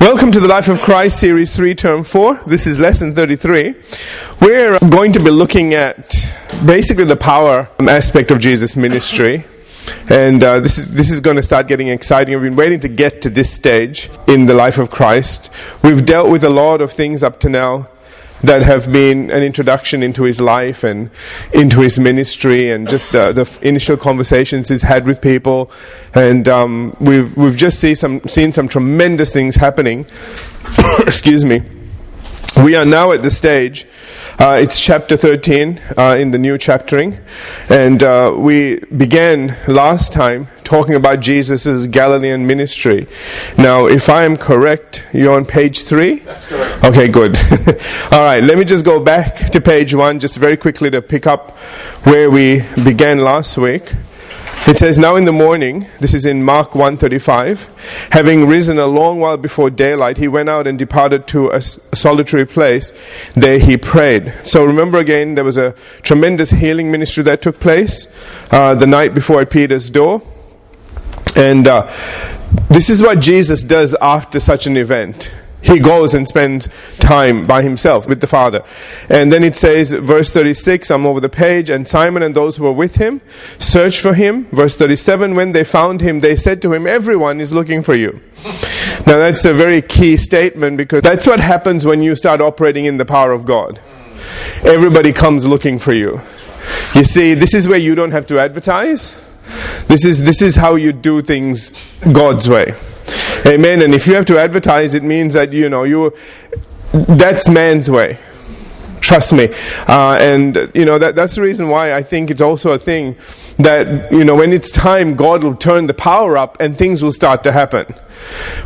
Welcome to the Life of Christ Series 3, Term 4. This is Lesson 33. We're going to be looking at basically the power aspect of Jesus' ministry. And uh, this, is, this is going to start getting exciting. We've been waiting to get to this stage in the life of Christ. We've dealt with a lot of things up to now that have been an introduction into his life and into his ministry and just the, the initial conversations he's had with people. And um, we've, we've just see some, seen some tremendous things happening. Excuse me. We are now at the stage uh, it's chapter 13 uh, in the new chaptering. And uh, we began last time talking about Jesus' Galilean ministry. Now, if I am correct, you're on page 3? That's correct. Okay, good. All right, let me just go back to page 1 just very quickly to pick up where we began last week. It says, Now in the morning, this is in Mark 135, having risen a long while before daylight, he went out and departed to a solitary place. There he prayed. So remember again, there was a tremendous healing ministry that took place uh, the night before at Peter's door. And uh, this is what Jesus does after such an event. He goes and spends time by himself with the Father. And then it says, verse 36, I'm over the page, and Simon and those who were with him searched for him. Verse 37, when they found him, they said to him, Everyone is looking for you. now that's a very key statement because that's what happens when you start operating in the power of God. Everybody comes looking for you. You see, this is where you don't have to advertise. This is, this is how you do things God's way. Amen. And if you have to advertise, it means that, you know, you, that's man's way. Trust me. Uh, and, you know, that, that's the reason why I think it's also a thing that, you know, when it's time, God will turn the power up and things will start to happen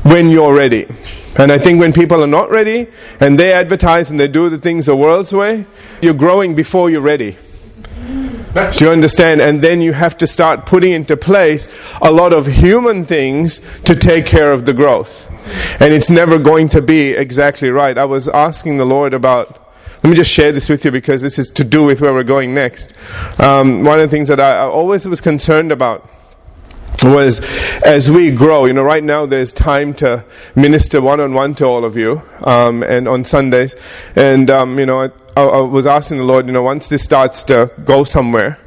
when you're ready. And I think when people are not ready and they advertise and they do the things the world's way, you're growing before you're ready. Do you understand? And then you have to start putting into place a lot of human things to take care of the growth. And it's never going to be exactly right. I was asking the Lord about, let me just share this with you because this is to do with where we're going next. Um, one of the things that I, I always was concerned about was as we grow, you know, right now there's time to minister one on one to all of you, um, and on Sundays. And, um, you know, I, I was asking the Lord, you know, once this starts to go somewhere,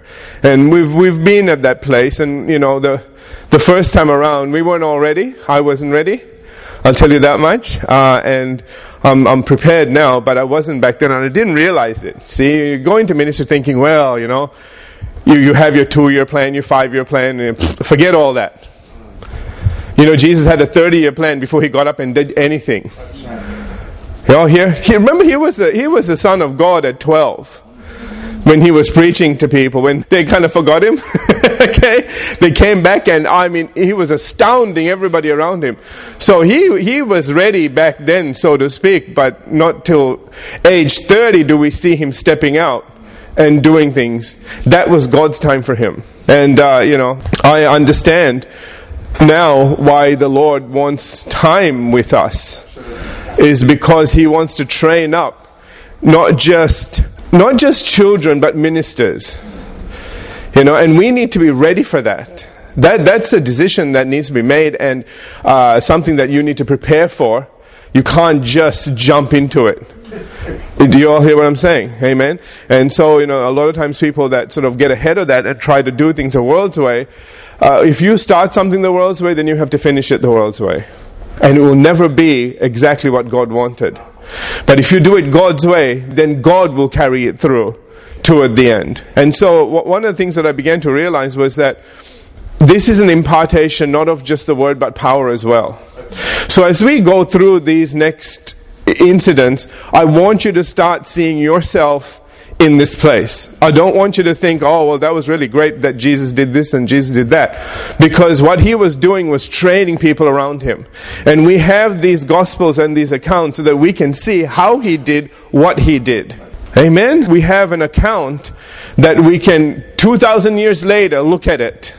and we've, we've been at that place, and, you know, the, the first time around, we weren't all ready. I wasn't ready. I'll tell you that much. Uh, and I'm, I'm prepared now, but I wasn't back then, and I didn't realize it. See, you're going to minister thinking, well, you know, you, you have your two year plan, your five year plan, and forget all that. You know, Jesus had a 30 year plan before he got up and did anything. You all here? He, remember, he was, a, he was the son of God at 12 when he was preaching to people, when they kind of forgot him. okay? They came back, and I mean, he was astounding everybody around him. So he, he was ready back then, so to speak, but not till age 30 do we see him stepping out and doing things. That was God's time for him. And, uh, you know, I understand now why the Lord wants time with us is because he wants to train up not just not just children but ministers. You know, and we need to be ready for that. That that's a decision that needs to be made and uh, something that you need to prepare for. You can't just jump into it. Do you all hear what I'm saying? Amen. And so, you know, a lot of times people that sort of get ahead of that and try to do things the world's way, uh, if you start something the world's way, then you have to finish it the world's way. And it will never be exactly what God wanted. But if you do it God's way, then God will carry it through toward the end. And so, one of the things that I began to realize was that this is an impartation not of just the word, but power as well. So, as we go through these next incidents, I want you to start seeing yourself in this place. I don't want you to think, oh, well, that was really great that Jesus did this and Jesus did that. Because what he was doing was training people around him. And we have these gospels and these accounts so that we can see how he did what he did. Amen? We have an account that we can, 2,000 years later, look at it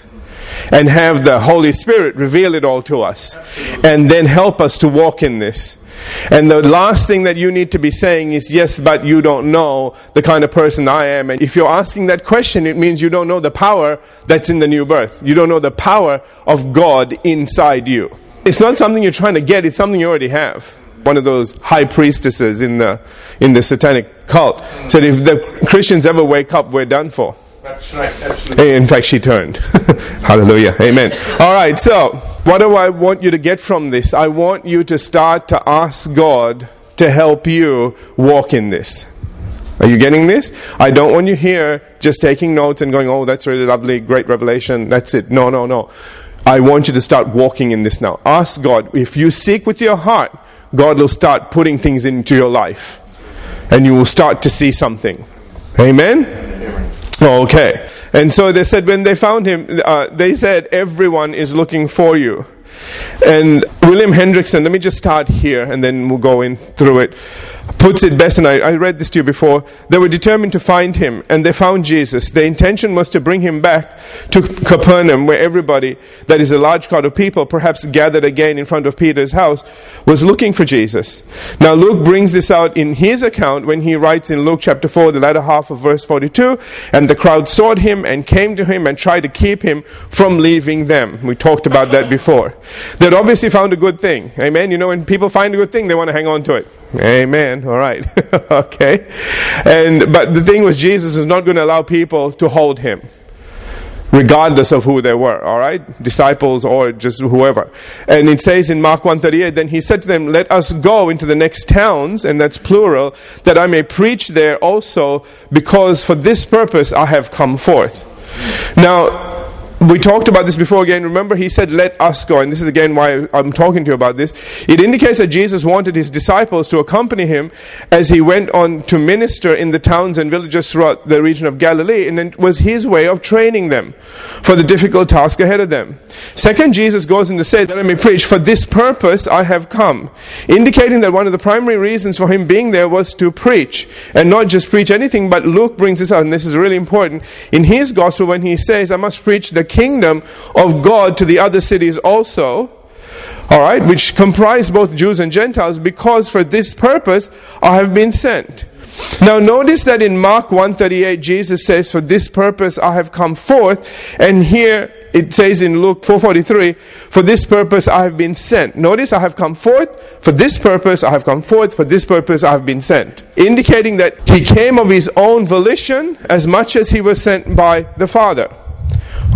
and have the Holy Spirit reveal it all to us and then help us to walk in this. And the last thing that you need to be saying is, yes, but you don't know the kind of person I am. And if you're asking that question, it means you don't know the power that's in the new birth. You don't know the power of God inside you. It's not something you're trying to get, it's something you already have. One of those high priestesses in the, in the satanic cult said, if the Christians ever wake up, we're done for. That's right, absolutely. In fact, she turned. Hallelujah. Amen. All right, so what do I want you to get from this? I want you to start to ask God to help you walk in this. Are you getting this? I don't want you here just taking notes and going, oh, that's really lovely, great revelation, that's it. No, no, no. I want you to start walking in this now. Ask God. If you seek with your heart, God will start putting things into your life. And you will start to see something. Amen? Okay. And so they said, when they found him, uh, they said, everyone is looking for you. And William Hendriksen, let me just start here and then we'll go in through it puts it best, and I, I, read this to you before. They were determined to find him, and they found Jesus. Their intention was to bring him back to Capernaum, where everybody, that is a large crowd of people, perhaps gathered again in front of Peter's house, was looking for Jesus. Now, Luke brings this out in his account when he writes in Luke chapter 4, the latter half of verse 42, and the crowd sought him and came to him and tried to keep him from leaving them. We talked about that before. They'd obviously found a good thing. Amen. You know, when people find a good thing, they want to hang on to it. Amen. All right. okay. And but the thing was Jesus is not going to allow people to hold him regardless of who they were all right disciples or just whoever and it says in mark 138 then he said to them let us go into the next towns and that's plural that i may preach there also because for this purpose i have come forth now we talked about this before again. Remember, he said, Let us go. And this is again why I'm talking to you about this. It indicates that Jesus wanted his disciples to accompany him as he went on to minister in the towns and villages throughout the region of Galilee. And it was his way of training them for the difficult task ahead of them. Second, Jesus goes on to say Let me preach, For this purpose I have come. Indicating that one of the primary reasons for him being there was to preach. And not just preach anything, but Luke brings this out, and this is really important. In his gospel, when he says, I must preach the kingdom of God to the other cities also. All right, which comprise both Jews and Gentiles, because for this purpose I have been sent. Now notice that in Mark 138 Jesus says for this purpose I have come forth and here it says in Luke 4:43 for this purpose I have been sent. Notice I have come forth for this purpose I have come forth for this purpose I have been sent. Indicating that he came of his own volition as much as he was sent by the Father.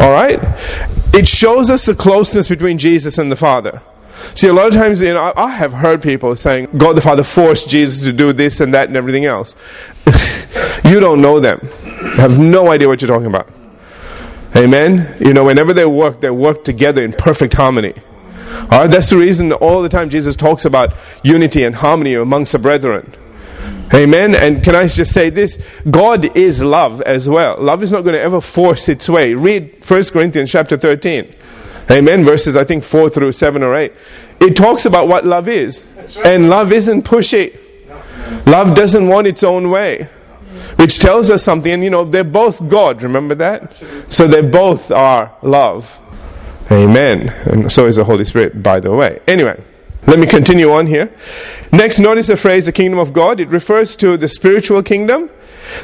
All right? It shows us the closeness between Jesus and the Father. See, a lot of times, you know, I have heard people saying, God the Father forced Jesus to do this and that and everything else. you don't know them. You have no idea what you're talking about. Amen? You know, whenever they work, they work together in perfect harmony. All right? That's the reason all the time Jesus talks about unity and harmony amongst the brethren. Amen. And can I just say this? God is love as well. Love is not going to ever force its way. Read 1 Corinthians chapter 13. Amen. Verses, I think, 4 through 7 or 8. It talks about what love is. And love isn't pushy. Love doesn't want its own way. Which tells us something. And you know, they're both God. Remember that? So they both are love. Amen. And so is the Holy Spirit, by the way. Anyway. Let me continue on here. Next, notice the phrase the kingdom of God. It refers to the spiritual kingdom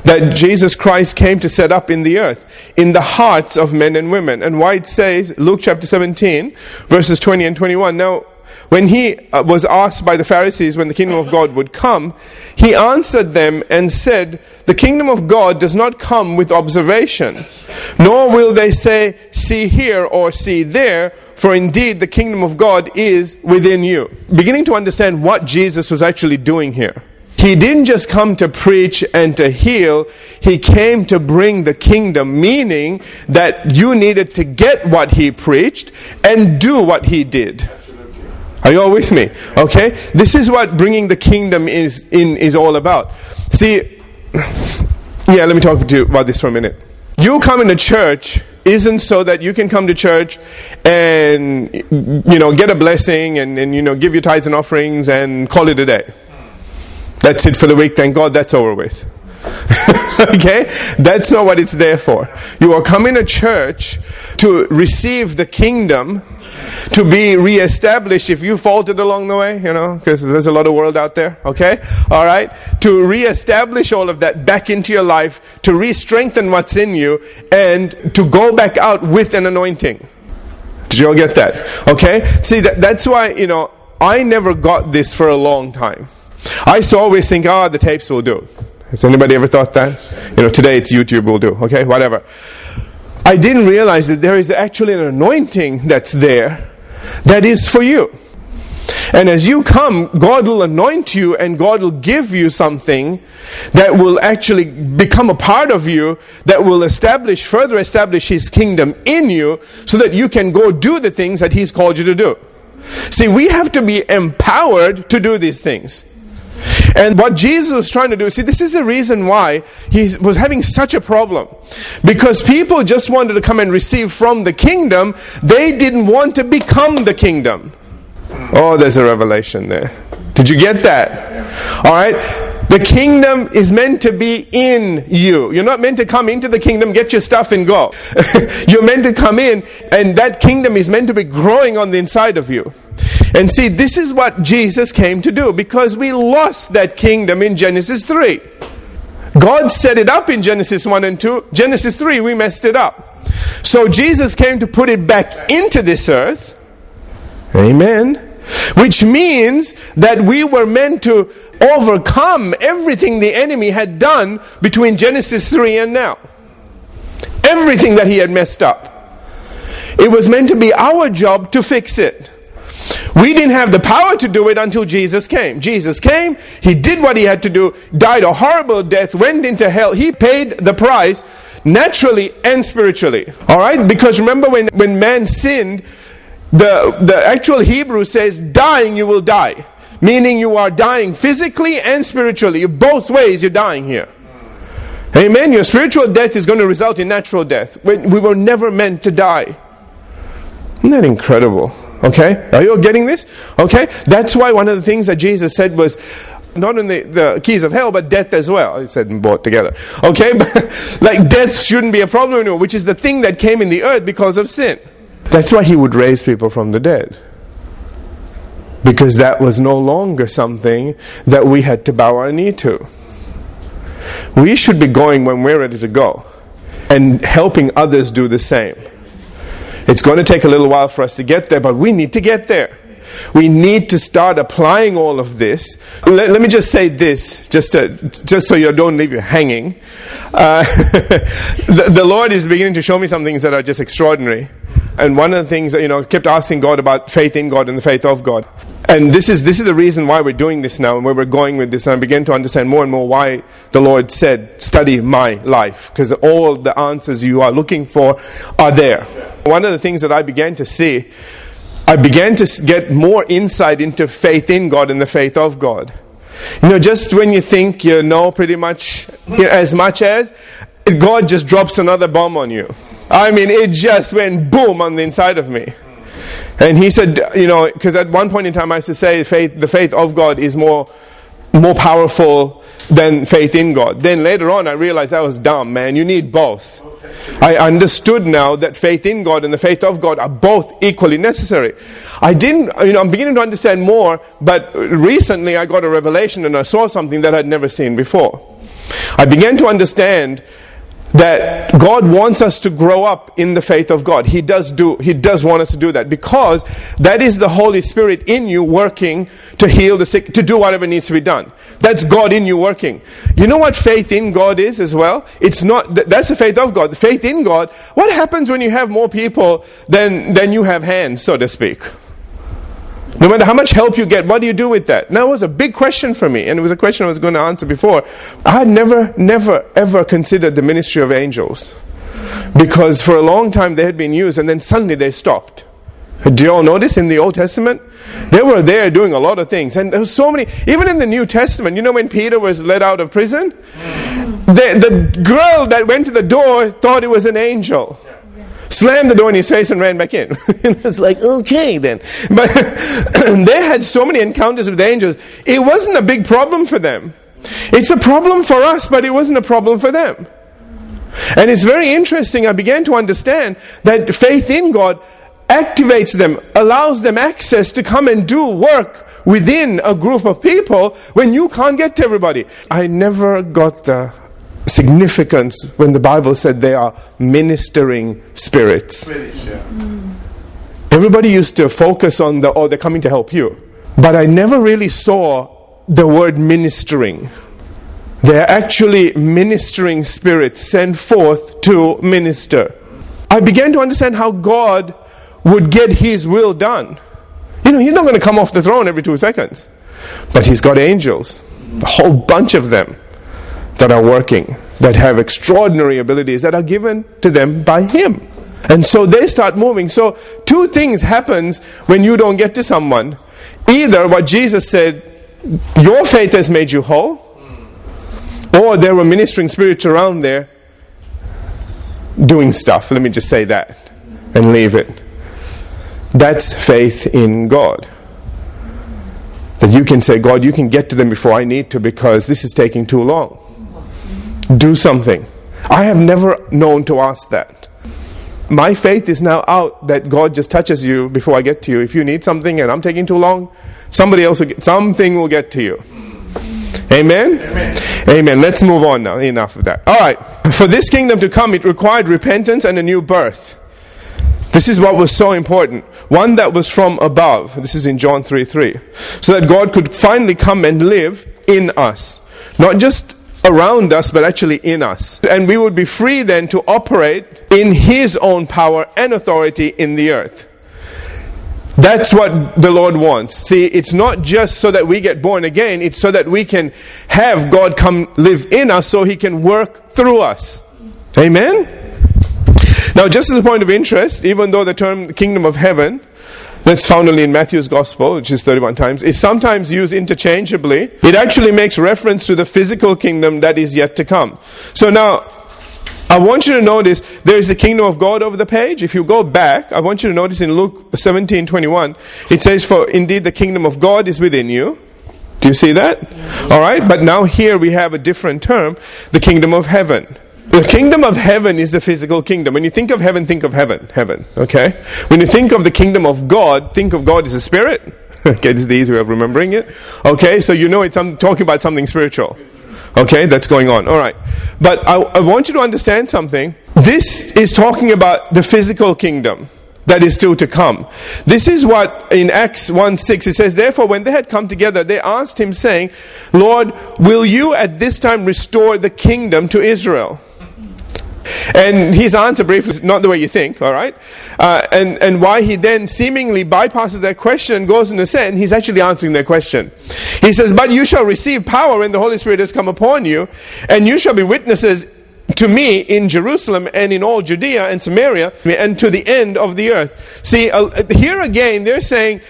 that Jesus Christ came to set up in the earth, in the hearts of men and women. And why it says, Luke chapter 17, verses 20 and 21. Now, when he uh, was asked by the Pharisees when the kingdom of God would come, he answered them and said, The kingdom of God does not come with observation, nor will they say, See here or see there, for indeed the kingdom of God is within you. Beginning to understand what Jesus was actually doing here. He didn't just come to preach and to heal, he came to bring the kingdom, meaning that you needed to get what he preached and do what he did. Are you all with me? Okay? This is what bringing the kingdom is in is all about. See, yeah, let me talk to you about this for a minute. You come into church isn't so that you can come to church and you know get a blessing and, and you know give your tithes and offerings and call it a day. That's it for the week, thank God that's over with. okay? That's not what it's there for. You are coming to church to receive the kingdom to be reestablished if you faltered along the way, you know, because there's a lot of world out there, okay? All right? To reestablish all of that back into your life, to re strengthen what's in you, and to go back out with an anointing. Did you all get that? Okay? See, that, that's why, you know, I never got this for a long time. I used to always think, oh, the tapes will do. Has anybody ever thought that? You know, today it's YouTube will do, okay? Whatever. I didn't realize that there is actually an anointing that's there that is for you. And as you come, God will anoint you and God will give you something that will actually become a part of you, that will establish, further establish His kingdom in you, so that you can go do the things that He's called you to do. See, we have to be empowered to do these things. And what Jesus was trying to do, see, this is the reason why he was having such a problem. Because people just wanted to come and receive from the kingdom, they didn't want to become the kingdom. Oh, there's a revelation there. Did you get that? All right. The kingdom is meant to be in you. You're not meant to come into the kingdom, get your stuff, and go. You're meant to come in, and that kingdom is meant to be growing on the inside of you. And see, this is what Jesus came to do because we lost that kingdom in Genesis 3. God set it up in Genesis 1 and 2. Genesis 3, we messed it up. So Jesus came to put it back into this earth. Amen. Which means that we were meant to overcome everything the enemy had done between Genesis 3 and now. Everything that he had messed up. It was meant to be our job to fix it. We didn't have the power to do it until Jesus came. Jesus came, He did what He had to do, died a horrible death, went into hell. He paid the price naturally and spiritually. All right? Because remember when, when man sinned, the, the actual Hebrew says, dying you will die. Meaning you are dying physically and spiritually. You, Both ways you're dying here. Amen. Your spiritual death is going to result in natural death. We were never meant to die. Isn't that incredible? Okay? Are you getting this? Okay? That's why one of the things that Jesus said was not only the keys of hell, but death as well. He said both together. Okay? Like death shouldn't be a problem anymore, which is the thing that came in the earth because of sin. That's why he would raise people from the dead. Because that was no longer something that we had to bow our knee to. We should be going when we're ready to go and helping others do the same. It's going to take a little while for us to get there, but we need to get there. We need to start applying all of this. Let, let me just say this, just, to, just so you don't leave you hanging. Uh, the, the Lord is beginning to show me some things that are just extraordinary. And one of the things, that, you know, I kept asking God about faith in God and the faith of God. And this is, this is the reason why we're doing this now and where we're going with this. And I began to understand more and more why the Lord said, study my life. Because all the answers you are looking for are there. One of the things that I began to see, I began to get more insight into faith in God and the faith of God. You know, just when you think you know pretty much you know, as much as, God just drops another bomb on you. I mean, it just went boom on the inside of me. And he said, you know, because at one point in time I used to say faith, the faith of God is more, more powerful than faith in God. Then later on I realized that was dumb, man. You need both. I understood now that faith in God and the faith of God are both equally necessary. I didn't, you know, I'm beginning to understand more, but recently I got a revelation and I saw something that I'd never seen before. I began to understand that God wants us to grow up in the faith of God. He does do he does want us to do that because that is the Holy Spirit in you working to heal the sick, to do whatever needs to be done. That's God in you working. You know what faith in God is as well? It's not that's the faith of God. The faith in God. What happens when you have more people than than you have hands, so to speak? No matter how much help you get, what do you do with that? Now, it was a big question for me, and it was a question I was going to answer before. I had never, never, ever considered the ministry of angels because for a long time they had been used, and then suddenly they stopped. Do you all notice in the Old Testament? They were there doing a lot of things. And there so many, even in the New Testament, you know when Peter was let out of prison? The, the girl that went to the door thought it was an angel slammed the door in his face and ran back in. it was like, okay then. But they had so many encounters with angels, it wasn't a big problem for them. It's a problem for us, but it wasn't a problem for them. And it's very interesting. I began to understand that faith in God activates them, allows them access to come and do work within a group of people when you can't get to everybody. I never got the significance when the Bible said they are ministering spirits. Everybody used to focus on the, oh, they're coming to help you. But I never really saw the word ministering. They're actually ministering spirits sent forth to minister. I began to understand how God would get His will done. You know, He's not going to come off the throne every two seconds, but He's got angels, a whole bunch of them that are working, that have extraordinary abilities that are given to them by Him. And so they start moving. So two things happens when you don't get to someone. Either what Jesus said, your faith has made you whole, or there were ministering spirits around there doing stuff. Let me just say that and leave it. That's faith in God. That you can say, God, you can get to them before I need to because this is taking too long. Do something. I have never known to ask that. My faith is now out that God just touches you before I get to you. If you need something and I'm taking too long, somebody else will get, something will get to you. Amen? Amen? Amen. Let's move on now. Enough of that. All right. For this kingdom to come, it required repentance and a new birth. This is what was so important. One that was from above. This is in John 3 3. So that God could finally come and live in us. Not just around us, but actually in us. And we would be free then to operate in His own power and authority in the earth. That's what the Lord wants. See, it's not just so that we get born again, it's so that we can have God come live in us so He can work through us. Amen? Now, just as a point of interest, even though the term kingdom of heaven that's found only in Matthew's Gospel, which is 31 times, is sometimes used interchangeably. It actually makes reference to the physical kingdom that is yet to come. So now, I want you to notice there is the kingdom of God over the page. If you go back, I want you to notice in Luke 17 21, it says, For indeed the kingdom of God is within you. Do you see that? All right, but now here we have a different term the kingdom of heaven. The kingdom of heaven is the physical kingdom. When you think of heaven, think of heaven. Heaven, okay? When you think of the kingdom of God, think of God as a spirit. okay, this is the easy way of remembering it. Okay, so you know it's I'm talking about something spiritual. Okay, that's going on. All right. But I, I want you to understand something. This is talking about the physical kingdom that is still to come. This is what in Acts 1 6 it says, Therefore, when they had come together, they asked him, saying, Lord, will you at this time restore the kingdom to Israel? And his answer briefly is not the way you think, all right? Uh, and, and why he then seemingly bypasses that question and goes into sin, he's actually answering their question. He says, But you shall receive power when the Holy Spirit has come upon you, and you shall be witnesses to me in Jerusalem and in all Judea and Samaria and to the end of the earth. See, uh, here again, they're saying,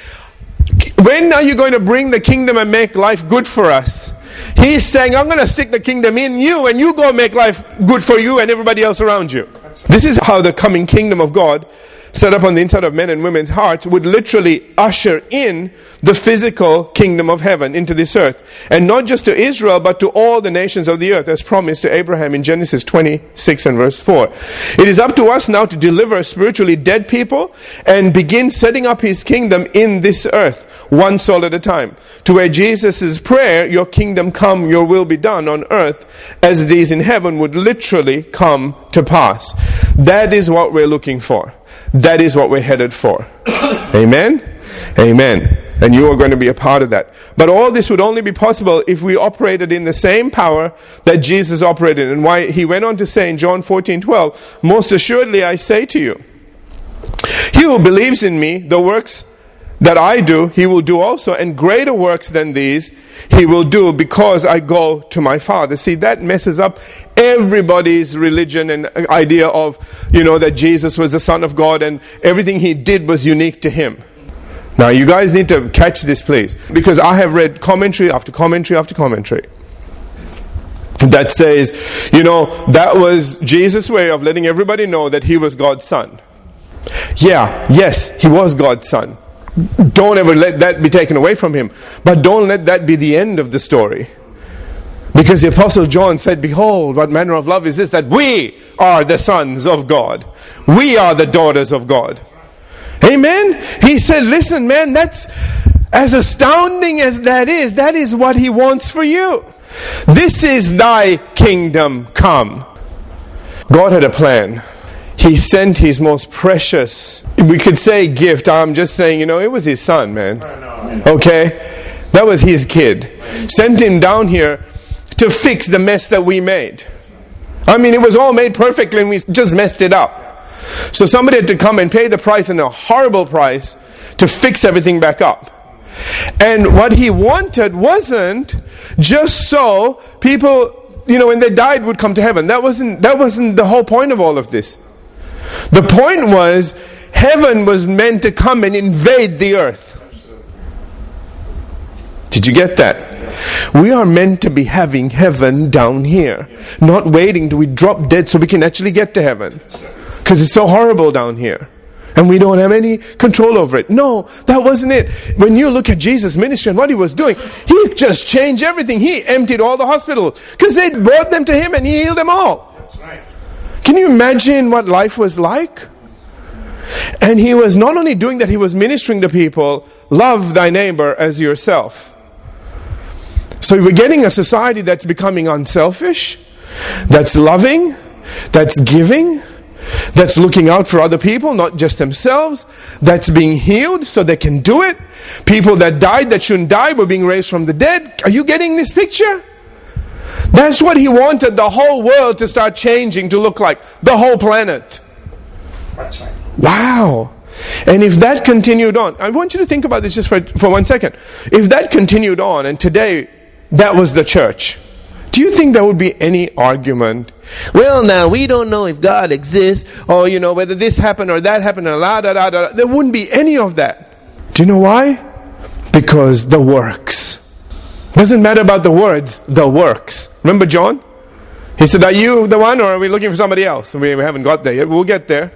when are you going to bring the kingdom and make life good for us? He's saying, I'm going to stick the kingdom in you, and you go make life good for you and everybody else around you. This is how the coming kingdom of God set up on the inside of men and women's hearts would literally usher in the physical kingdom of heaven into this earth. And not just to Israel, but to all the nations of the earth, as promised to Abraham in Genesis 26 and verse 4. It is up to us now to deliver spiritually dead people and begin setting up his kingdom in this earth, one soul at a time. To where Jesus' prayer, Your kingdom come, your will be done on earth as it is in heaven, would literally come to pass. That is what we're looking for. That is what we're headed for. Amen? Amen. And you are going to be a part of that. But all this would only be possible if we operated in the same power that Jesus operated. And why he went on to say in John 14 12, Most assuredly I say to you, he who believes in me, the works that I do, he will do also, and greater works than these he will do because I go to my Father. See, that messes up everybody's religion and idea of, you know, that Jesus was the Son of God and everything he did was unique to him. Now, you guys need to catch this, please, because I have read commentary after commentary after commentary that says, you know, that was Jesus' way of letting everybody know that he was God's Son. Yeah, yes, he was God's Son don't ever let that be taken away from him. But don't let that be the end of the story. Because the Apostle John said, Behold, what manner of love is this, that we are the sons of God. We are the daughters of God. Amen? He said, Listen, man, that's as astounding as that is, that is what he wants for you. This is thy kingdom come. God had a plan. He sent his most precious, we could say gift. I'm just saying, you know, it was his son, man. Okay? That was his kid. Sent him down here to fix the mess that we made. I mean, it was all made perfectly and we just messed it up. So somebody had to come and pay the price and a horrible price to fix everything back up. And what he wanted wasn't just so people, you know, when they died would come to heaven. That wasn't, that wasn't the whole point of all of this. The point was, heaven was meant to come and invade the earth. Did you get that? We are meant to be having heaven down here, not waiting till we drop dead so we can actually get to heaven. Because it's so horrible down here. And we don't have any control over it. No, that wasn't it. When you look at Jesus' ministry and what he was doing, he just changed everything. He emptied all the hospitals because they brought them to him and he healed them all. Can you imagine what life was like? And he was not only doing that, he was ministering to people love thy neighbor as yourself. So we're getting a society that's becoming unselfish, that's loving, that's giving, that's looking out for other people, not just themselves, that's being healed so they can do it. People that died that shouldn't die were being raised from the dead. Are you getting this picture? That's what he wanted the whole world to start changing to look like. The whole planet. Wow. And if that continued on, I want you to think about this just for, for one second. If that continued on, and today that was the church, do you think there would be any argument? Well, now we don't know if God exists, or you know whether this happened or that happened, or la da da da. There wouldn't be any of that. Do you know why? Because the works. Doesn't matter about the words, the works. Remember John? He said, Are you the one or are we looking for somebody else? And we, we haven't got there yet. We'll get there.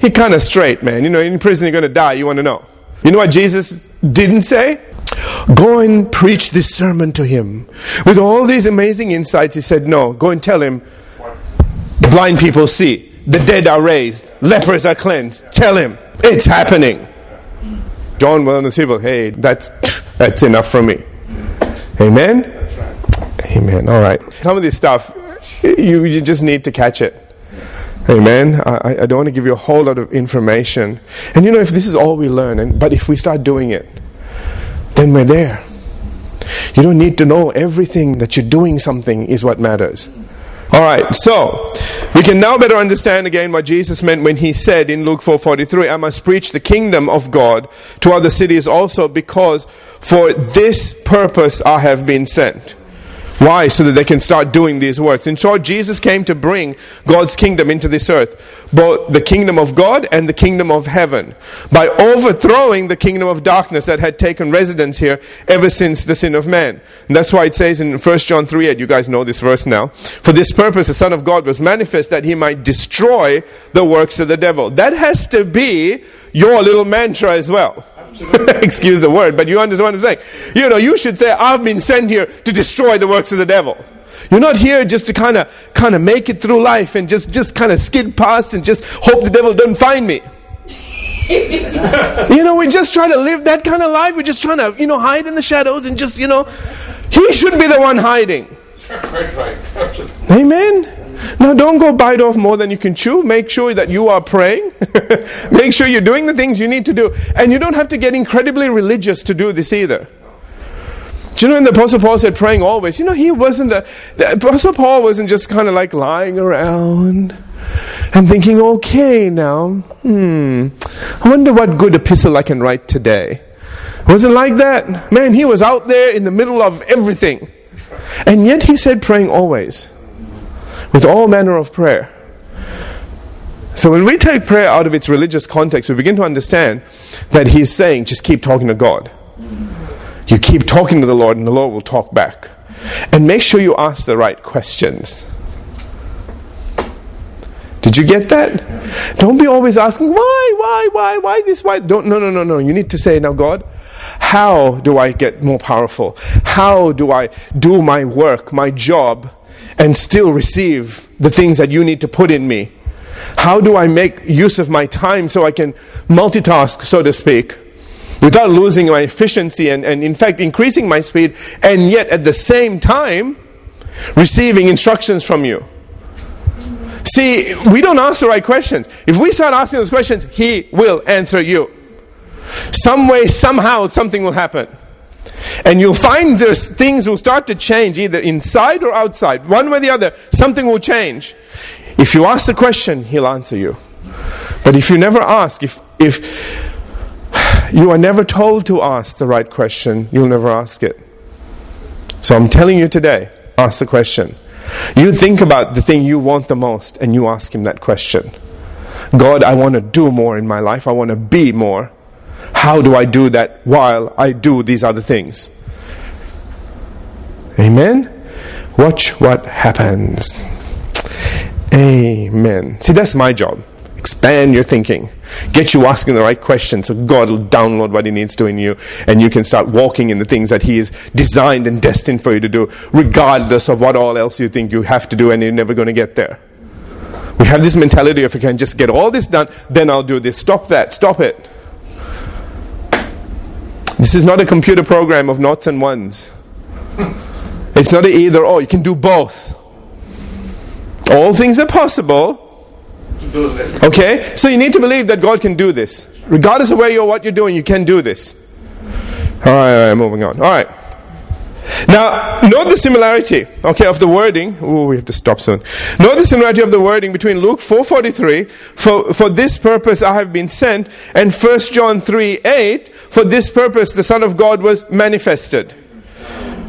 He kind of straight, man. You know, in prison you're going to die. You want to know. You know what Jesus didn't say? Go and preach this sermon to him. With all these amazing insights, he said, No, go and tell him blind people see, the dead are raised, lepers are cleansed. Tell him it's happening. John one of the people, hey, that's, that's enough for me. Amen? Amen. All right. Some of this stuff, you, you just need to catch it. Amen. I, I don't want to give you a whole lot of information. And you know, if this is all we learn, and, but if we start doing it, then we're there. You don't need to know everything that you're doing something is what matters. All right, so we can now better understand again what Jesus meant when he said in Luke 4:43, "I must preach the kingdom of God to other cities also because for this purpose I have been sent." Why? So that they can start doing these works. In short, Jesus came to bring God's kingdom into this earth, both the kingdom of God and the kingdom of heaven, by overthrowing the kingdom of darkness that had taken residence here ever since the sin of man. And that's why it says in 1 John 3 8, you guys know this verse now. For this purpose, the Son of God was manifest that he might destroy the works of the devil. That has to be your little mantra as well. Excuse the word, but you understand what I'm saying. You know, you should say, I've been sent here to destroy the works of the devil. You're not here just to kind of kind of make it through life and just just kind of skid past and just hope the devil doesn't find me. you know, we just try to live that kind of life. We're just trying to, you know, hide in the shadows and just, you know, he should be the one hiding. Amen. Now, don't go bite off more than you can chew. Make sure that you are praying. Make sure you're doing the things you need to do. And you don't have to get incredibly religious to do this either. Do you know when the Apostle Paul said praying always? You know, he wasn't a. The Apostle Paul wasn't just kind of like lying around and thinking, okay, now, hmm, I wonder what good epistle I can write today. It wasn't like that. Man, he was out there in the middle of everything. And yet he said praying always with all manner of prayer. So when we take prayer out of its religious context, we begin to understand that he's saying, just keep talking to God. You keep talking to the Lord, and the Lord will talk back. And make sure you ask the right questions. Did you get that? Don't be always asking, why, why, why, why this, why? Don't, no, no, no, no. You need to say, now, God, how do I get more powerful? How do I do my work, my job, and still receive the things that you need to put in me? How do I make use of my time so I can multitask, so to speak, without losing my efficiency and, and in fact, increasing my speed, and yet at the same time, receiving instructions from you? See, we don't ask the right questions. If we start asking those questions, He will answer you. Some way, somehow, something will happen. And you'll find there's things will start to change either inside or outside. One way or the other, something will change. If you ask the question, He'll answer you. But if you never ask, if, if you are never told to ask the right question, you'll never ask it. So I'm telling you today, ask the question. You think about the thing you want the most and you ask Him that question God, I want to do more in my life, I want to be more. How do I do that while I do these other things? Amen? Watch what happens. Amen. See, that's my job. Expand your thinking. Get you asking the right questions so God will download what He needs to in you and you can start walking in the things that He is designed and destined for you to do, regardless of what all else you think you have to do and you're never going to get there. We have this mentality if I can just get all this done, then I'll do this. Stop that. Stop it. This is not a computer program of knots and ones. It's not an either or. You can do both. All things are possible. Okay? So you need to believe that God can do this. Regardless of where you are, what you're doing, you can do this. All right, all right moving on. All right. Now, note the similarity, okay, of the wording. Oh, we have to stop soon. Note the similarity of the wording between Luke 4.43, for, for this purpose I have been sent, and 1 John 3, 8, for this purpose the Son of God was manifested.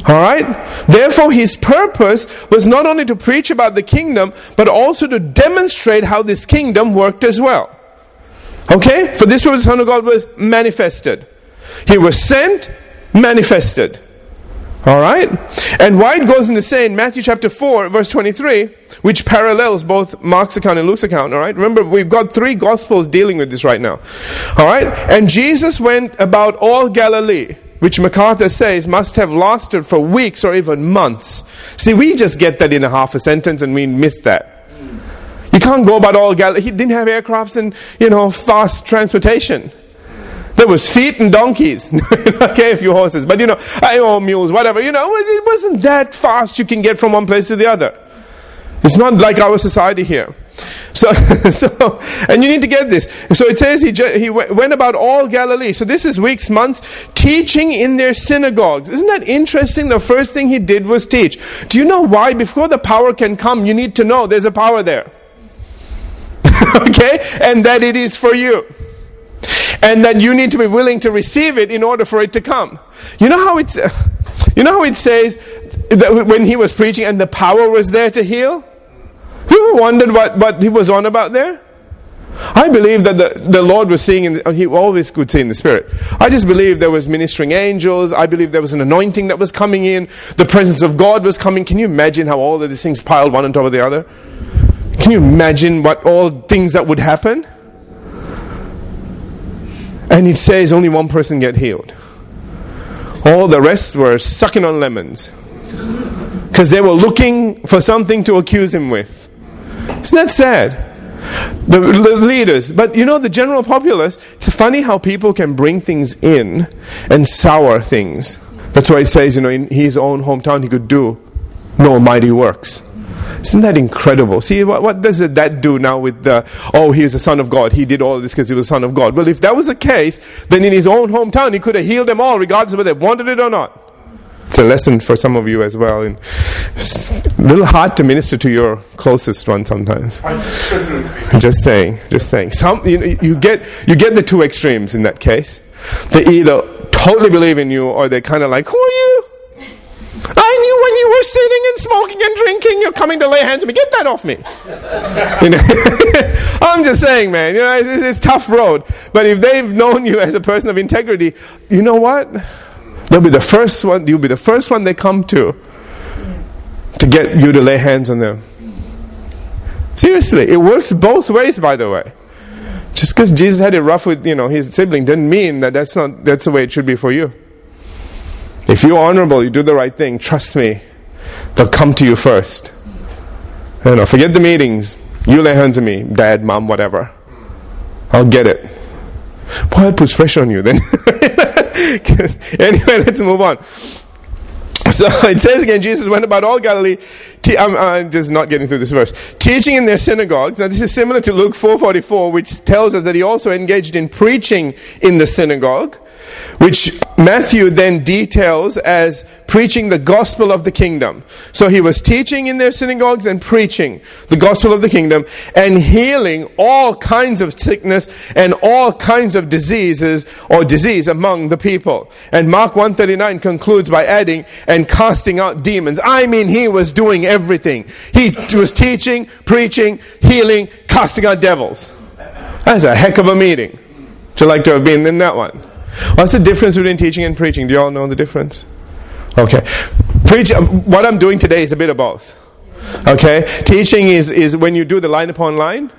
All right? Therefore, his purpose was not only to preach about the kingdom, but also to demonstrate how this kingdom worked as well. Okay? For this purpose, the Son of God was manifested. He was sent, manifested. All right? And why it goes into saying Matthew chapter 4, verse 23, which parallels both Mark's account and Luke's account. All right? Remember, we've got three gospels dealing with this right now. All right? And Jesus went about all Galilee which MacArthur says must have lasted for weeks or even months. See, we just get that in a half a sentence and we miss that. You can't go about all Galilee. He didn't have aircrafts and, you know, fast transportation. There was feet and donkeys. okay, a few horses. But, you know, uh, or mules, whatever. You know, it wasn't that fast you can get from one place to the other. It's not like our society here. So, so, and you need to get this. So it says he, he went about all Galilee. So this is weeks, months, teaching in their synagogues. Isn't that interesting? The first thing he did was teach. Do you know why? Before the power can come, you need to know there's a power there. okay? And that it is for you. And that you need to be willing to receive it in order for it to come. You know how it's, you know how it says that when he was preaching and the power was there to heal? Ever wondered what, what he was on about there? I believe that the, the Lord was seeing, in the, he always could see in the Spirit. I just believe there was ministering angels. I believe there was an anointing that was coming in. The presence of God was coming. Can you imagine how all of these things piled one on top of the other? Can you imagine what all things that would happen? And it says only one person get healed. All the rest were sucking on lemons. Because they were looking for something to accuse him with. Isn't that sad? The, leaders, but you know, the general populace, it's funny how people can bring things in and sour things. That's why it says, you know, in his own hometown he could do no mighty works. Isn't that incredible? See, what, what does that do now with the, oh, he is the Son of God. He did all this because he was a Son of God. Well, if that was the case, then in his own hometown he could have healed them all, regardless of whether they wanted it or not. It's a lesson for some of you as well. And it's a little hard to minister to your closest one sometimes. just saying, just saying. Some you, know, you get you get the two extremes in that case. They either totally believe in you, or they're kind of like, "Who are you? I knew when you were sitting and smoking and drinking, you're coming to lay hands on me. Get that off me. you know? I'm just saying, man. You know, it's, it's tough road. But if they've known you as a person of integrity, you know what? They'll be the first one, you'll be the first one they come to to get you to lay hands on them. Seriously, it works both ways, by the way. Just because Jesus had it rough with you know his sibling doesn't mean that that's not that's the way it should be for you. If you're honorable, you do the right thing. Trust me, they'll come to you first. You know, forget the meetings. You lay hands on me, dad, mom, whatever. I'll get it. Boy, it puts pressure on you then. anyway, let's move on. So it says again, Jesus went about all Galilee, Te- I'm, I'm just not getting through this verse. Teaching in their synagogues. Now, this is similar to Luke 4:44, which tells us that he also engaged in preaching in the synagogue, which Matthew then details as preaching the gospel of the kingdom. So he was teaching in their synagogues and preaching the gospel of the kingdom and healing all kinds of sickness and all kinds of diseases or disease among the people. And Mark 139 concludes by adding, and casting out demons. I mean, he was doing everything. He was teaching, preaching, healing, casting out devils. That's a heck of a meeting. Would you like to have been in that one? What's the difference between teaching and preaching? Do you all know the difference? Okay. Preach, what I'm doing today is a bit of both. Okay? Teaching is, is when you do the line upon line.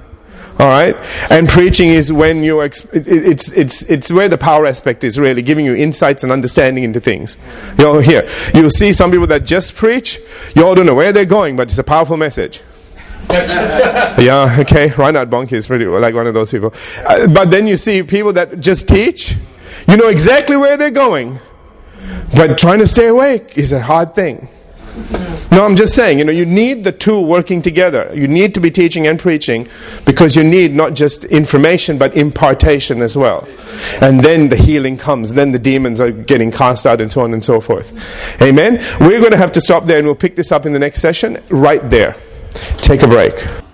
All right? And preaching is when you exp- it's, it's, it's where the power aspect is really giving you insights and understanding into things. You know, here, you'll see some people that just preach, you all don't know where they're going, but it's a powerful message. yeah, okay. Reinhard Bonnke is pretty like one of those people. Uh, but then you see people that just teach, you know exactly where they're going, but trying to stay awake is a hard thing. No, I'm just saying, you know, you need the two working together. You need to be teaching and preaching because you need not just information but impartation as well. And then the healing comes, then the demons are getting cast out and so on and so forth. Amen. We're going to have to stop there and we'll pick this up in the next session right there. Take a break.